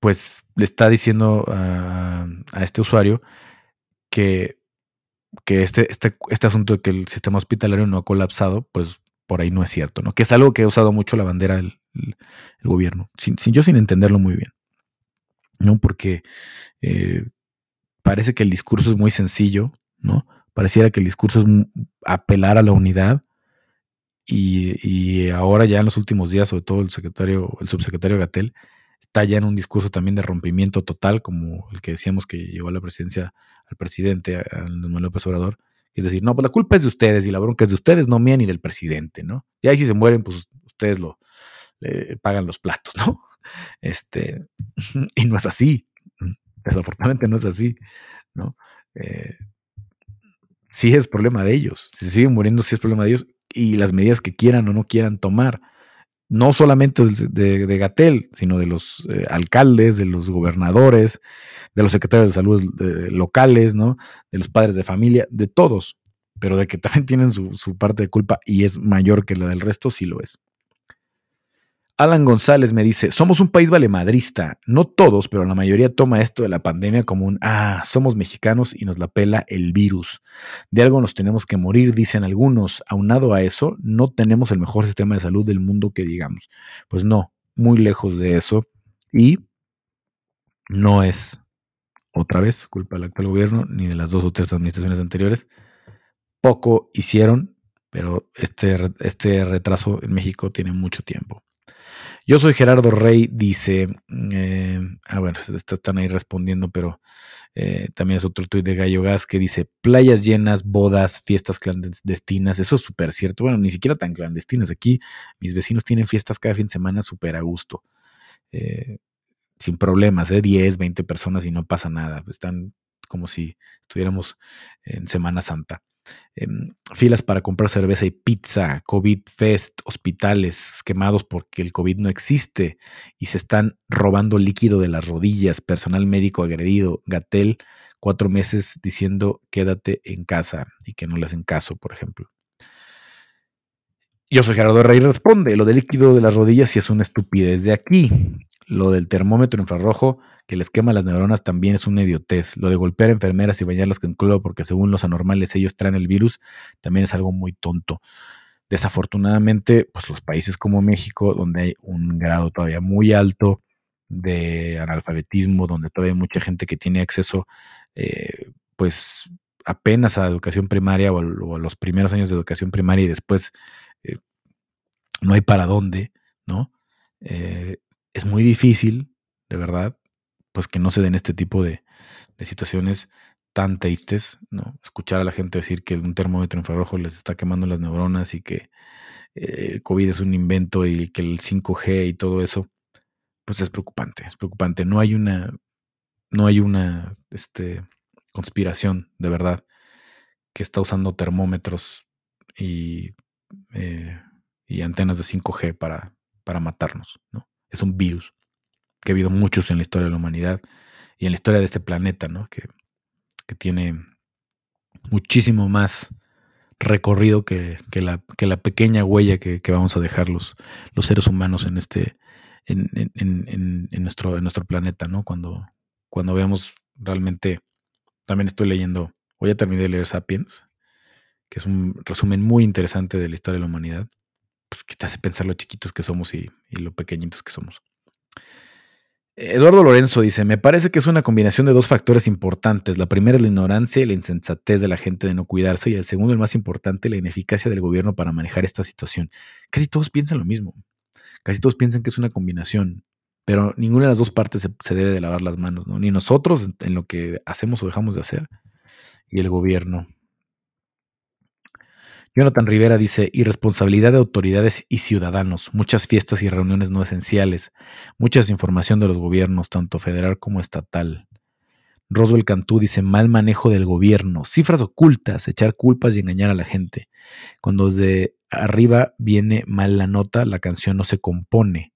pues le está diciendo a, este usuario que, que este, este, este asunto de que el sistema hospitalario no ha colapsado, pues por ahí no es cierto, ¿no? Que es algo que ha usado mucho la bandera del gobierno, sin, yo sin entenderlo muy bien, ¿no? Porque eh, parece que el discurso es muy sencillo, ¿no? Pareciera que el discurso es apelar a la unidad y, ahora ya en los últimos días, sobre todo el secretario, el subsecretario Gatel, está ya en un discurso también de rompimiento total, como el que decíamos que llevó a la presidencia al presidente, a Manuel López Obrador, es decir, no, pues la culpa es de ustedes y la bronca es de ustedes, no mía ni del presidente, ¿no? Y ahí si se mueren, pues ustedes lo pagan los platos, ¿no? Este, y no es así, desafortunadamente no es así, ¿no? Eh, sí es problema de ellos, si siguen muriendo, sí es problema de ellos y las medidas que quieran o no quieran tomar no solamente de, Gatel, sino de los eh, alcaldes, de los gobernadores, de los secretarios de salud locales, ¿no? De los padres de familia, de todos, pero de que también tienen su, su parte de culpa y es mayor que la del resto, sí lo es. Alan González me dice, somos un país valemadrista. No todos, pero la mayoría toma esto de la pandemia como un, ah, somos mexicanos y nos la pela el virus. De algo nos tenemos que morir, dicen algunos. Aunado a eso, no tenemos el mejor sistema de salud del mundo que digamos. Pues no, muy lejos de eso. Y no es, otra vez, culpa del actual gobierno, ni de las dos o tres administraciones anteriores. Poco hicieron, pero este, este retraso en México tiene mucho tiempo. Yo soy Gerardo Rey, dice, eh, ah, bueno, están ahí respondiendo, pero eh, también es otro tuit de Gallo Gas que dice, playas llenas, bodas, fiestas clandestinas, eso es súper cierto, bueno, ni siquiera tan clandestinas, aquí mis vecinos tienen fiestas cada fin de semana súper a gusto, eh, sin problemas, ¿eh? 10, 20 personas y no pasa nada, están como si estuviéramos en Semana Santa. Em, filas para comprar cerveza y pizza, COVID Fest, hospitales quemados porque el COVID no existe y se están robando líquido de las rodillas, personal médico agredido, Gatel, cuatro meses diciendo quédate en casa y que no le hacen caso, por ejemplo. Yo soy Gerardo Rey, responde, lo del líquido de las rodillas sí es una estupidez de aquí. Lo del termómetro infrarrojo que les quema las neuronas también es una idiotez. Lo de golpear a enfermeras y bañarlas con cloro porque según los anormales ellos traen el virus también es algo muy tonto. Desafortunadamente, pues los países como México, donde hay un grado todavía muy alto de analfabetismo, donde todavía hay mucha gente que tiene acceso, eh, pues apenas a educación primaria o a, los primeros años de educación primaria y después eh, no hay para dónde, ¿no? Eh, es muy difícil, de verdad, pues que no se den este tipo de, situaciones tan tristes, ¿no? Escuchar a la gente decir que un termómetro infrarrojo les está quemando las neuronas y que el eh, COVID es un invento y que el 5G y todo eso, pues es preocupante, es preocupante. No hay una, no hay una este, conspiración de verdad que está usando termómetros y, eh, antenas de 5G para, para matarnos. ¿no? Es un virus que ha habido muchos en la historia de la humanidad y en la historia de este planeta, ¿no? que, tiene muchísimo más recorrido que, la, que la, pequeña huella que, vamos a dejar los, seres humanos en este en nuestro planeta, ¿no? Cuando, cuando veamos realmente, también estoy leyendo, hoy ya terminé de leer Sapiens, que es un resumen muy interesante de la historia de la humanidad, pues que te hace pensar lo chiquitos que somos y, lo pequeñitos que somos. Eduardo Lorenzo dice, me parece que es una combinación de dos factores importantes. La primera es la ignorancia y la insensatez de la gente de no cuidarse y el segundo, el más importante, la ineficacia del gobierno para manejar esta situación. Casi todos piensan lo mismo. Casi todos piensan que es una combinación, pero ninguna de las dos partes se, debe de lavar las manos, ¿no? Ni nosotros en lo que hacemos o dejamos de hacer, y el gobierno. Jonathan Rivera dice, irresponsabilidad de autoridades y ciudadanos, muchas fiestas y reuniones no esenciales, mucha desinformación de los gobiernos, tanto federal como estatal. Roswell Cantú dice, mal manejo del gobierno, cifras ocultas, echar culpas y engañar a la gente. Cuando desde arriba viene mal la nota, la canción no se compone.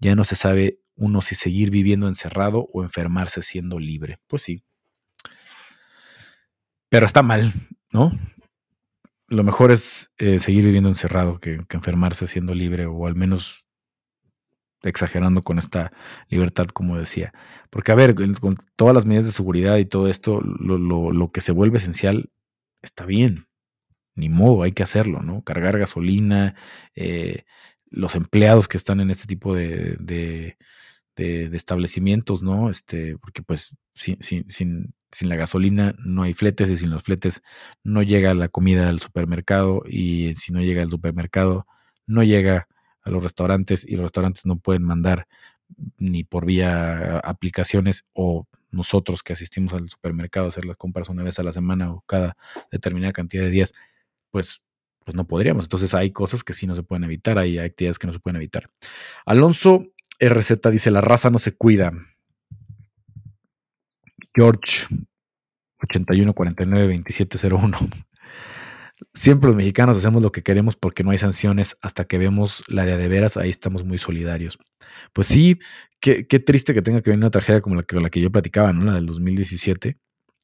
Ya no se sabe uno si seguir viviendo encerrado o enfermarse siendo libre. Pues sí. Pero está mal, ¿no? Lo mejor es eh, seguir viviendo encerrado que, enfermarse siendo libre o al menos exagerando con esta libertad, como decía. Porque, a ver, con todas las medidas de seguridad y todo esto, lo, que se vuelve esencial está bien. Ni modo, hay que hacerlo, ¿no? Cargar gasolina, eh, los empleados que están en este tipo de, de, establecimientos, ¿no? Este, porque pues sin, sin, sin, sin la gasolina no hay fletes y sin los fletes no llega la comida al supermercado y si no llega al supermercado no llega a los restaurantes y los restaurantes no pueden mandar ni por vía aplicaciones o nosotros que asistimos al supermercado a hacer las compras una vez a la semana o cada determinada cantidad de días, pues, pues no podríamos. Entonces hay cosas que sí no se pueden evitar, hay actividades que no se pueden evitar. Alonso RZ dice, la raza no se cuida. George 81 49 2701. Siempre los mexicanos hacemos lo que queremos porque no hay sanciones hasta que vemos la de veras, ahí estamos muy solidarios. Pues sí, qué, triste que tenga que venir una tragedia como la que, la que yo platicaba, ¿no? La del 2017,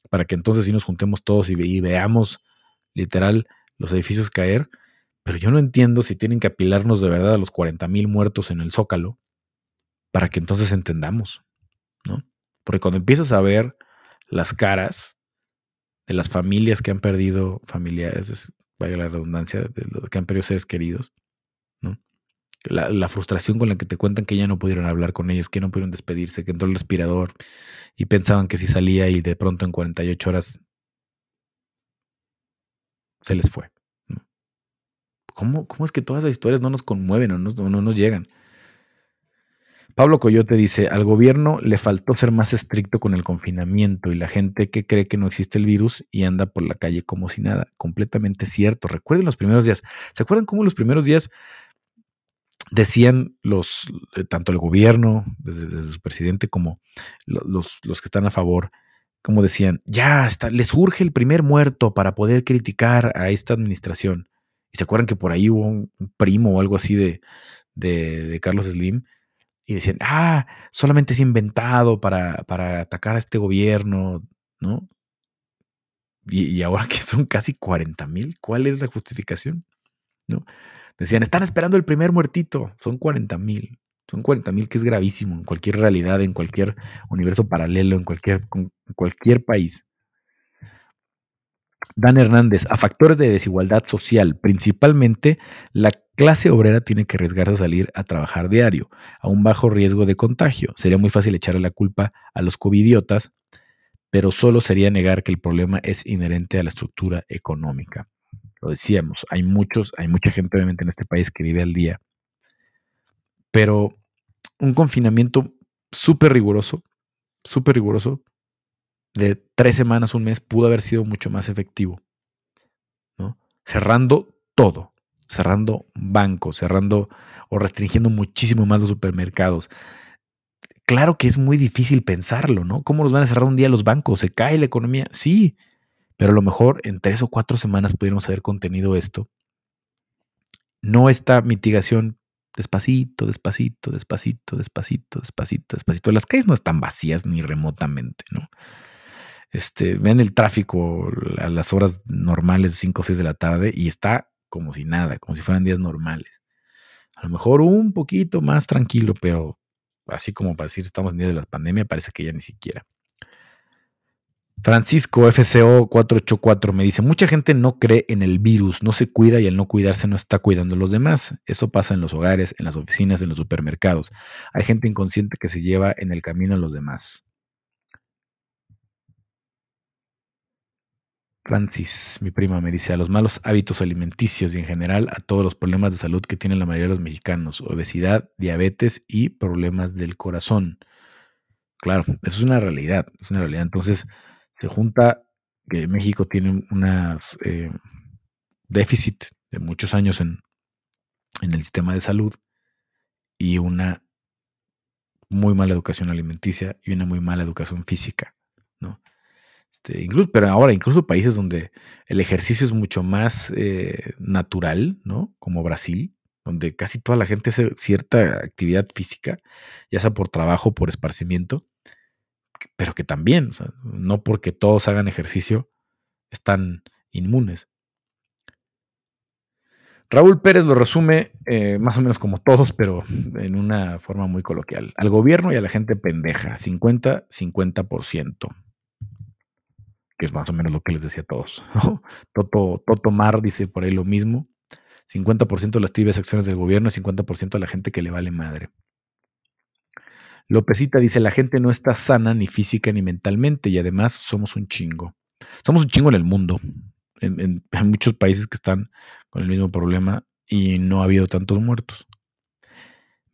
para que entonces sí nos juntemos todos y, veamos literal los edificios caer. Pero yo no entiendo si tienen que apilarnos de verdad a los 40 mil muertos en el Zócalo para que entonces entendamos. Porque cuando empiezas a ver las caras de las familias que han perdido familiares, vaya la redundancia, de los que han perdido seres queridos, ¿no? La, frustración con la que te cuentan que ya no pudieron hablar con ellos, que no pudieron despedirse, que entró el respirador y pensaban que si salía y de pronto en 48 horas se les fue. ¿Cómo, ¿Cómo, es que todas esas historias no nos conmueven o no, no nos llegan? Pablo Coyote dice, al gobierno le faltó ser más estricto con el confinamiento y la gente que cree que no existe el virus y anda por la calle como si nada. Completamente cierto. Recuerden los primeros días. ¿Se acuerdan cómo los primeros días decían los, eh, tanto el gobierno, desde, su presidente, como los, los, que están a favor, como decían, ya está, les urge el primer muerto para poder criticar a esta administración. Y se acuerdan que por ahí hubo un primo o algo así de, de, de Carlos Slim y decían, ah, solamente es inventado para, para atacar a este gobierno, ¿no? Y, ahora que son casi 40 mil, ¿cuál es la justificación? ¿No? Decían, están esperando el primer muertito, son 40 mil. Son 40 mil, que es gravísimo en cualquier realidad, en cualquier universo paralelo, en cualquier, en cualquier país. Dan Hernández, a factores de desigualdad social, principalmente la clase obrera tiene que arriesgarse a salir a trabajar diario, a un bajo riesgo de contagio. Sería muy fácil echarle la culpa a los covidiotas, pero solo sería negar que el problema es inherente a la estructura económica. Lo decíamos, hay muchos, hay mucha gente obviamente en este país que vive al día, pero un confinamiento súper riguroso, súper riguroso, de tres semanas, un mes, pudo haber sido mucho más efectivo. ¿no? Cerrando todo, cerrando bancos, cerrando o restringiendo muchísimo más los supermercados. claro que es muy difícil pensarlo, ¿no? ¿Cómo nos van a cerrar un día los bancos? ¿Se cae la economía? Sí, pero a lo mejor en tres o cuatro semanas pudiéramos haber contenido esto. No esta mitigación despacito, despacito, despacito, despacito, despacito, despacito. Las calles no están vacías ni remotamente, ¿no? Este, ven el tráfico a las horas normales, 5 o 6 de la tarde, y está como si nada, como si fueran días normales. A lo mejor un poquito más tranquilo, pero así como para decir estamos en día de la pandemia, parece que ya ni siquiera. Francisco FCO 484 me dice, mucha gente no cree en el virus, no se cuida y al no cuidarse no está cuidando a los demás. Eso pasa en los hogares, en las oficinas, en los supermercados. Hay gente inconsciente que se lleva en el camino a los demás. Francis, mi prima, me dice a los malos hábitos alimenticios y en general a todos los problemas de salud que tienen la mayoría de los mexicanos, obesidad, diabetes y problemas del corazón. Claro, eso es una realidad, es una realidad. Entonces, se junta que México tiene un eh, déficit de muchos años en, en el sistema de salud y una muy mala educación alimenticia y una muy mala educación física, ¿no? Este, incluso, pero ahora, incluso países donde el ejercicio es mucho más eh, natural, ¿no? Como Brasil, donde casi toda la gente hace cierta actividad física, ya sea por trabajo, por esparcimiento, pero que también, no porque todos hagan ejercicio, están inmunes. Raúl Pérez lo resume eh, más o menos como todos, pero en una forma muy coloquial. Al gobierno y a la gente pendeja, 50-50% que es más o menos lo que les decía a todos. Toto, Toto Mar dice por ahí lo mismo. 50% de las tibias acciones del gobierno y 50% de la gente que le vale madre. Lópezita dice, la gente no está sana ni física ni mentalmente y además somos un chingo. Somos un chingo en el mundo. En, en muchos países que están con el mismo problema y no ha habido tantos muertos.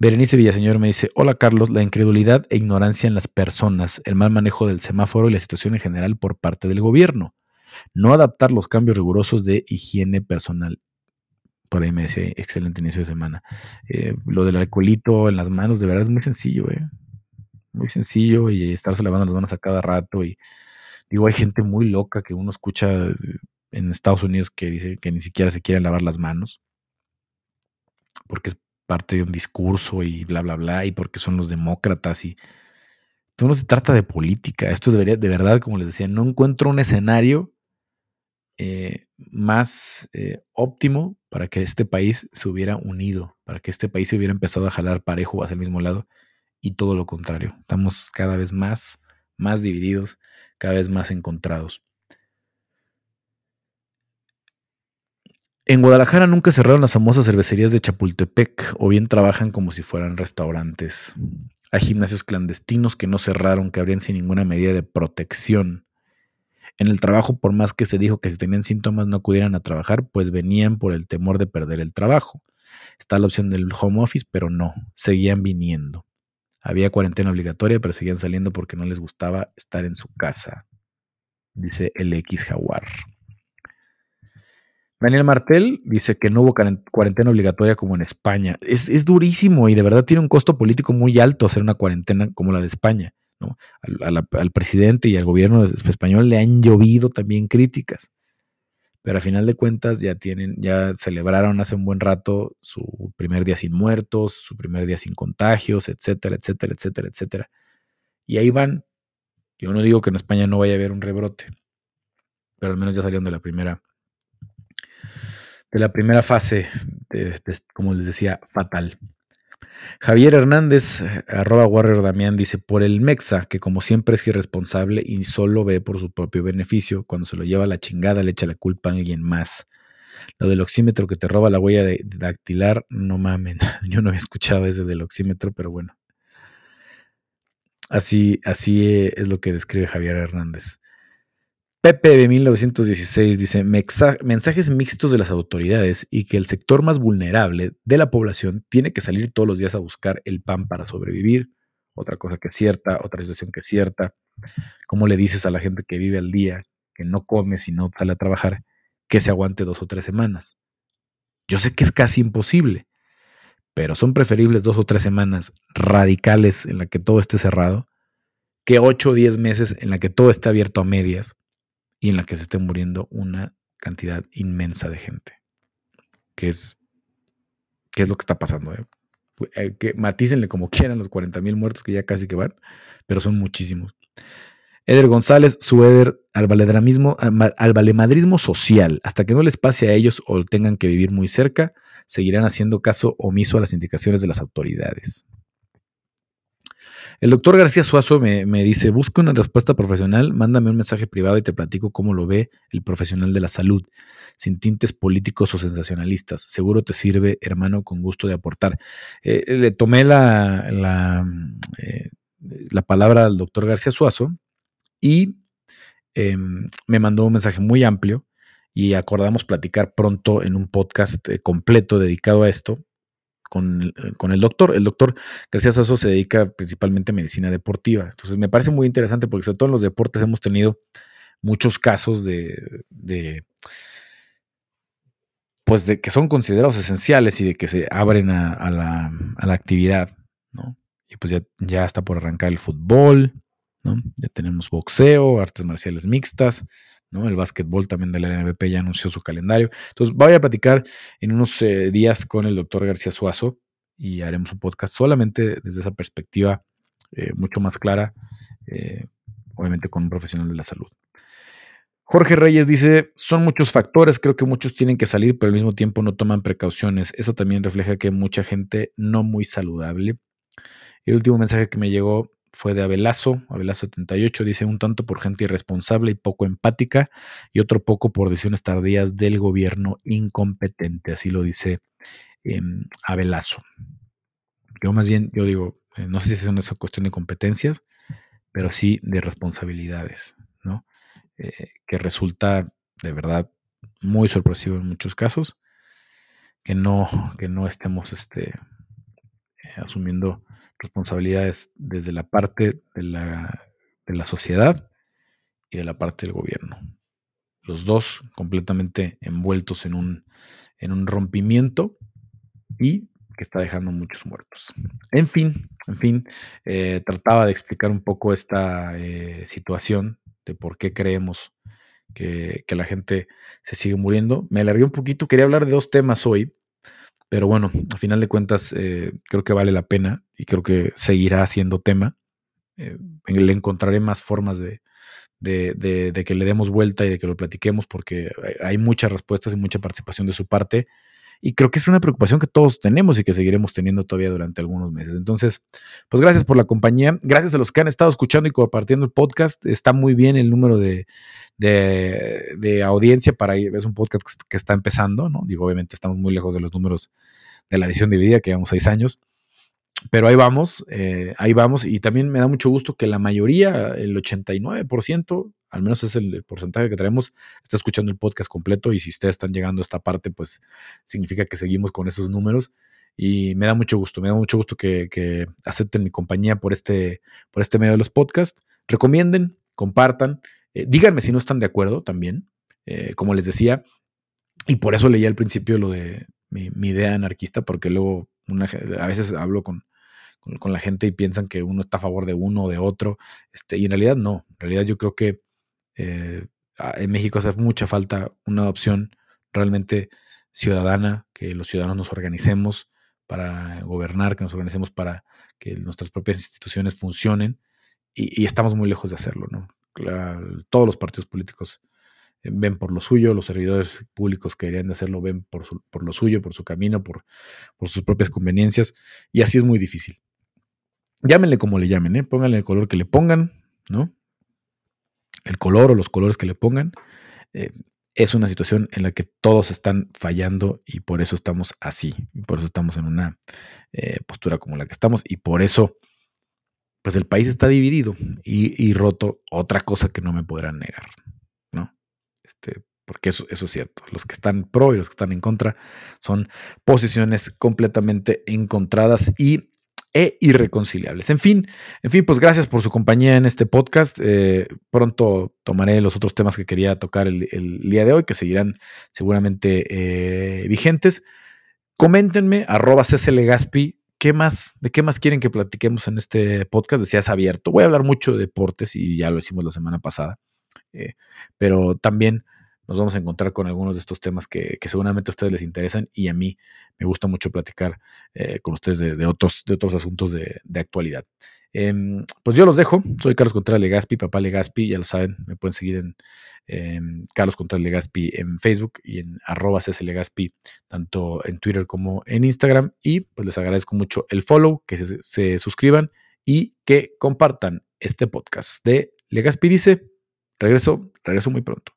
Berenice Villaseñor me dice, hola Carlos, la incredulidad e ignorancia en las personas, el mal manejo del semáforo y la situación en general por parte del gobierno. No adaptar los cambios rigurosos de higiene personal. Por ahí me decía, excelente inicio de semana. Eh, lo del alcoholito en las manos, de verdad es muy sencillo, ¿eh? Muy sencillo y estarse lavando las manos a cada rato. Y digo, hay gente muy loca que uno escucha en Estados Unidos que dice que ni siquiera se quieren lavar las manos porque es parte de un discurso y bla, bla, bla, y porque son los demócratas y esto no se trata de política, esto debería, de verdad, como les decía, no encuentro un escenario eh, más eh, óptimo para que este país se hubiera unido, para que este país se hubiera empezado a jalar parejo hacia el mismo lado y todo lo contrario. Estamos cada vez más, más divididos, cada vez más encontrados. En Guadalajara nunca cerraron las famosas cervecerías de Chapultepec o bien trabajan como si fueran restaurantes. Hay gimnasios clandestinos que no cerraron, que abrían sin ninguna medida de protección. En el trabajo, por más que se dijo que si tenían síntomas no acudieran a trabajar, pues venían por el temor de perder el trabajo. Está la opción del home office, pero no, seguían viniendo. Había cuarentena obligatoria, pero seguían saliendo porque no les gustaba estar en su casa, dice el X Jaguar. Daniel Martel dice que no hubo cuarentena obligatoria como en España. Es, durísimo y de verdad tiene un costo político muy alto hacer una cuarentena como la de España. ¿no? Al, presidente y al gobierno español le han llovido también críticas. Pero a final de cuentas ya tienen, ya celebraron hace un buen rato su primer día sin muertos, su primer día sin contagios, etcétera, etcétera, etcétera, etcétera. Y ahí van. Yo no digo que en España no vaya a haber un rebrote, pero al menos ya salieron de la primera de la primera fase, como les decía, fatal. Javier Hernández, arroba Warrior Damián, dice, por el Mexa, que como siempre es irresponsable y solo ve por su propio beneficio, cuando se lo lleva a la chingada le echa la culpa a alguien más. Lo del oxímetro que te roba la huella de, dactilar, no mamen. Yo no había escuchado ese del oxímetro, pero bueno. Así, así es lo que describe Javier Hernández. Pepe de 1916 dice mensajes mixtos de las autoridades y que el sector más vulnerable de la población tiene que salir todos los días a buscar el pan para sobrevivir. Otra cosa que es cierta, otra situación que es cierta. ¿Cómo le dices a la gente que vive al día, que no come si no sale a trabajar, que se aguante dos o tres semanas? Yo sé que es casi imposible, pero son preferibles dos o tres semanas radicales en la que todo esté cerrado que ocho o diez meses en la que todo esté abierto a medias y en la que se esté muriendo una cantidad inmensa de gente. Que es, que es lo que está pasando. Eh? Eh, que matícenle como quieran los 40 mil muertos que ya casi que van, pero son muchísimos. Eder González, su Eder al valemadrismo social. Hasta que no les pase a ellos o tengan que vivir muy cerca, seguirán haciendo caso omiso a las indicaciones de las autoridades. El doctor García Suazo me, dice, busca una respuesta profesional, mándame un mensaje privado y te platico cómo lo ve el profesional de la salud, sin tintes políticos o sensacionalistas. Seguro te sirve, hermano, con gusto de aportar. Eh, le tomé la, la, eh, la, palabra al doctor García Suazo y em, me mandó un mensaje muy amplio y acordamos platicar pronto en un podcast eh, completo dedicado a esto eh, con, el doctor. El doctor García Sasso se dedica principalmente a medicina deportiva. Entonces me parece muy interesante porque sobre todo en los deportes hemos tenido muchos casos de, pues de que son considerados esenciales y de que se abren a, la, actividad, ¿no? Y pues ya, ya está por arrancar el fútbol, ¿no? Ya tenemos boxeo, artes marciales mixtas, El básquetbol también de la NBP ya anunció su calendario. Entonces voy a platicar en unos eh, días con el doctor García Suazo y haremos un podcast solamente desde esa perspectiva eh, mucho más clara, eh, obviamente con un profesional de la salud. Jorge Reyes dice, son muchos factores, creo que muchos tienen que salir, pero al mismo tiempo no toman precauciones. Eso también refleja que mucha gente no muy saludable. El último mensaje que me llegó fue de Abelazo, Abelazo 78, dice un tanto por gente irresponsable y poco empática y otro poco por decisiones tardías del gobierno incompetente, así lo dice eh, Abelazo. Yo más bien, yo digo, eh, no sé si es una cuestión de competencias, pero sí de responsabilidades, ¿no? Eh, que resulta de verdad muy sorpresivo en muchos casos que no, que no estemos este, eh, asumiendo responsabilidades desde la parte de la, de la sociedad y de la parte del gobierno. Los dos completamente envueltos en un, en un rompimiento y que está dejando muchos muertos. En fin, en fin, eh, trataba de explicar un poco esta eh, situación de por qué creemos que, que, la gente se sigue muriendo. Me alargué un poquito, quería hablar de dos temas hoy. Pero bueno, a final de cuentas, eh, creo que vale la pena y creo que seguirá siendo tema. Eh, le encontraré más formas de, de, que le demos vuelta y de que lo platiquemos porque hay muchas respuestas y mucha participación de su parte. Y creo que es una preocupación que todos tenemos y que seguiremos teniendo todavía durante algunos meses. Entonces, pues gracias por la compañía. Gracias a los que han estado escuchando y compartiendo el podcast. Está muy bien el número de, de, audiencia para es un podcast que está empezando, ¿no? Digo, obviamente estamos muy lejos de los números de la edición dividida, que llevamos seis años. Pero ahí vamos, eh, ahí vamos. Y también me da mucho gusto que la mayoría, el 89%, al menos es el, porcentaje que tenemos, está escuchando el podcast completo. Y si ustedes están llegando a esta parte, pues significa que seguimos con esos números. Y me da mucho gusto, me da mucho gusto que, acepten mi compañía por este, por este medio de los podcasts. Recomienden, compartan. Eh, díganme si no están de acuerdo también. Eh, como les decía, y por eso leí al principio lo de mi, idea anarquista, porque luego a veces hablo con, con, la gente y piensan que uno está a favor de uno o de otro, este, y en realidad no. En realidad yo creo que eh, en México hace mucha falta una opción realmente ciudadana, que los ciudadanos nos organicemos para gobernar, que nos organicemos para que nuestras propias instituciones funcionen, y, y estamos muy lejos de hacerlo, ¿no? todos los partidos políticos ven por lo suyo, los servidores públicos que deberían de hacerlo ven por, por lo suyo, por su camino, por, por, sus propias conveniencias, y así es muy difícil. Llámenle como le llamen, ¿eh? pónganle el color que le pongan, ¿no? El color o los colores que le pongan. Eh, es una situación en la que todos están fallando y por eso estamos así, y por eso estamos en una eh, postura como la que estamos, y por eso pues el país está dividido y, roto, otra cosa que no me podrán negar. Este, porque eso, es cierto. Los que están pro y los que están en contra son posiciones completamente encontradas y e irreconciliables. En fin, en fin, pues gracias por su compañía en este podcast. Eh, pronto tomaré los otros temas que quería tocar el, día de hoy, que seguirán seguramente eh, vigentes. Coméntenme, arroba Gaspi, ¿qué más, ¿de qué más quieren que platiquemos en este podcast? Decías abierto. Voy a hablar mucho de deportes y ya lo hicimos la semana pasada. Eh, pero también nos vamos a encontrar con algunos de estos temas que, seguramente a ustedes les interesan y a mí me gusta mucho platicar eh, con ustedes de, otros, de otros asuntos de, actualidad. Em, pues yo los dejo. Soy Carlos Contreras Legaspi, papá Legaspi, ya lo saben, me pueden seguir en Carlos Contreras Legaspi en Facebook y en arroba Legaspi, tanto en Twitter como en Instagram. Y pues les agradezco mucho el follow, que se, se suscriban y que compartan este podcast de Legaspi dice. Regreso, regreso muy pronto.